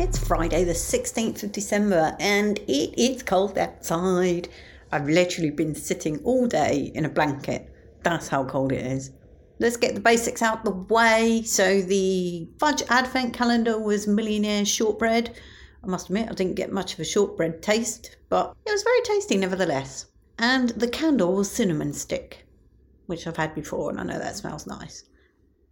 It's Friday, the 16th of December, and it is cold outside. I've literally been sitting all day in a blanket. That's how cold it is. Let's get the basics out the way. So, the fudge advent calendar was millionaire shortbread. I must admit, I didn't get much of a shortbread taste, but it was very tasty nevertheless. And the candle was cinnamon stick, which I've had before, and I know that smells nice.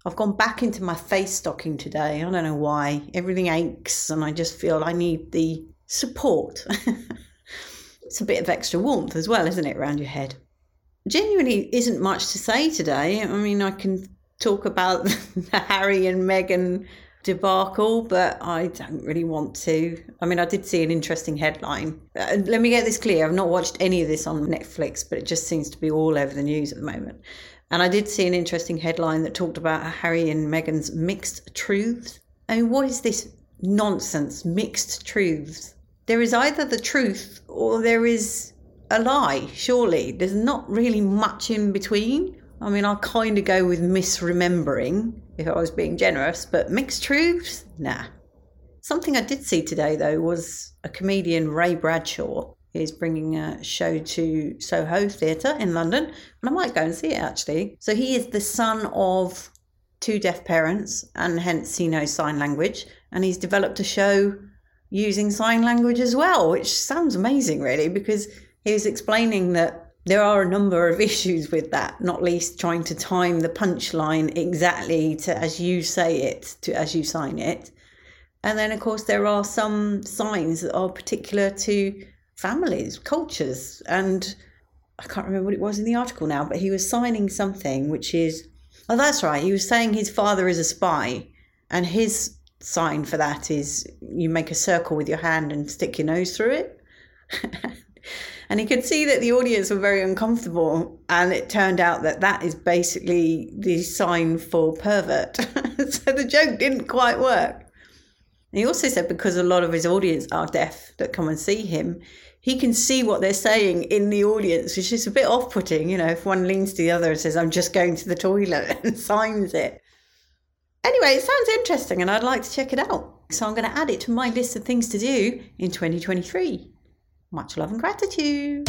I've gone back into my face stocking today. I don't know why. Everything aches, and I just feel I need the support. it's a bit of extra warmth as well, isn't it, around your head? Genuinely isn't much to say today. I mean, I can talk about the Harry and Meghan debacle, but I don't really want to. I mean, I did see an interesting headline. Uh, let me get this clear I've not watched any of this on Netflix, but it just seems to be all over the news at the moment. And I did see an interesting headline that talked about Harry and Meghan's mixed truths. I mean, what is this nonsense, mixed truths? There is either the truth or there is a lie, surely. There's not really much in between. I mean, I'll kind of go with misremembering if I was being generous, but mixed truths? Nah. Something I did see today, though, was a comedian, Ray Bradshaw, is bringing a show to Soho Theatre in London, and I might go and see it actually. So he is the son of two deaf parents, and hence he knows sign language, and he's developed a show using sign language as well, which sounds amazing, really, because he was explaining that there are a number of issues with that, not least trying to time the punchline exactly to as you say it, to as you sign it. And then, of course, there are some signs that are particular to families, cultures. And I can't remember what it was in the article now, but he was signing something which is, oh, that's right. He was saying his father is a spy, and his sign for that is you make a circle with your hand and stick your nose through it. and he could see that the audience were very uncomfortable, and it turned out that that is basically the sign for pervert. so the joke didn't quite work. he also said because a lot of his audience are deaf that come and see him, he can see what they're saying in the audience, which is a bit off putting, you know, if one leans to the other and says, I'm just going to the toilet and signs it. Anyway, it sounds interesting and I'd like to check it out. So I'm going to add it to my list of things to do in 2023. Much love and gratitude.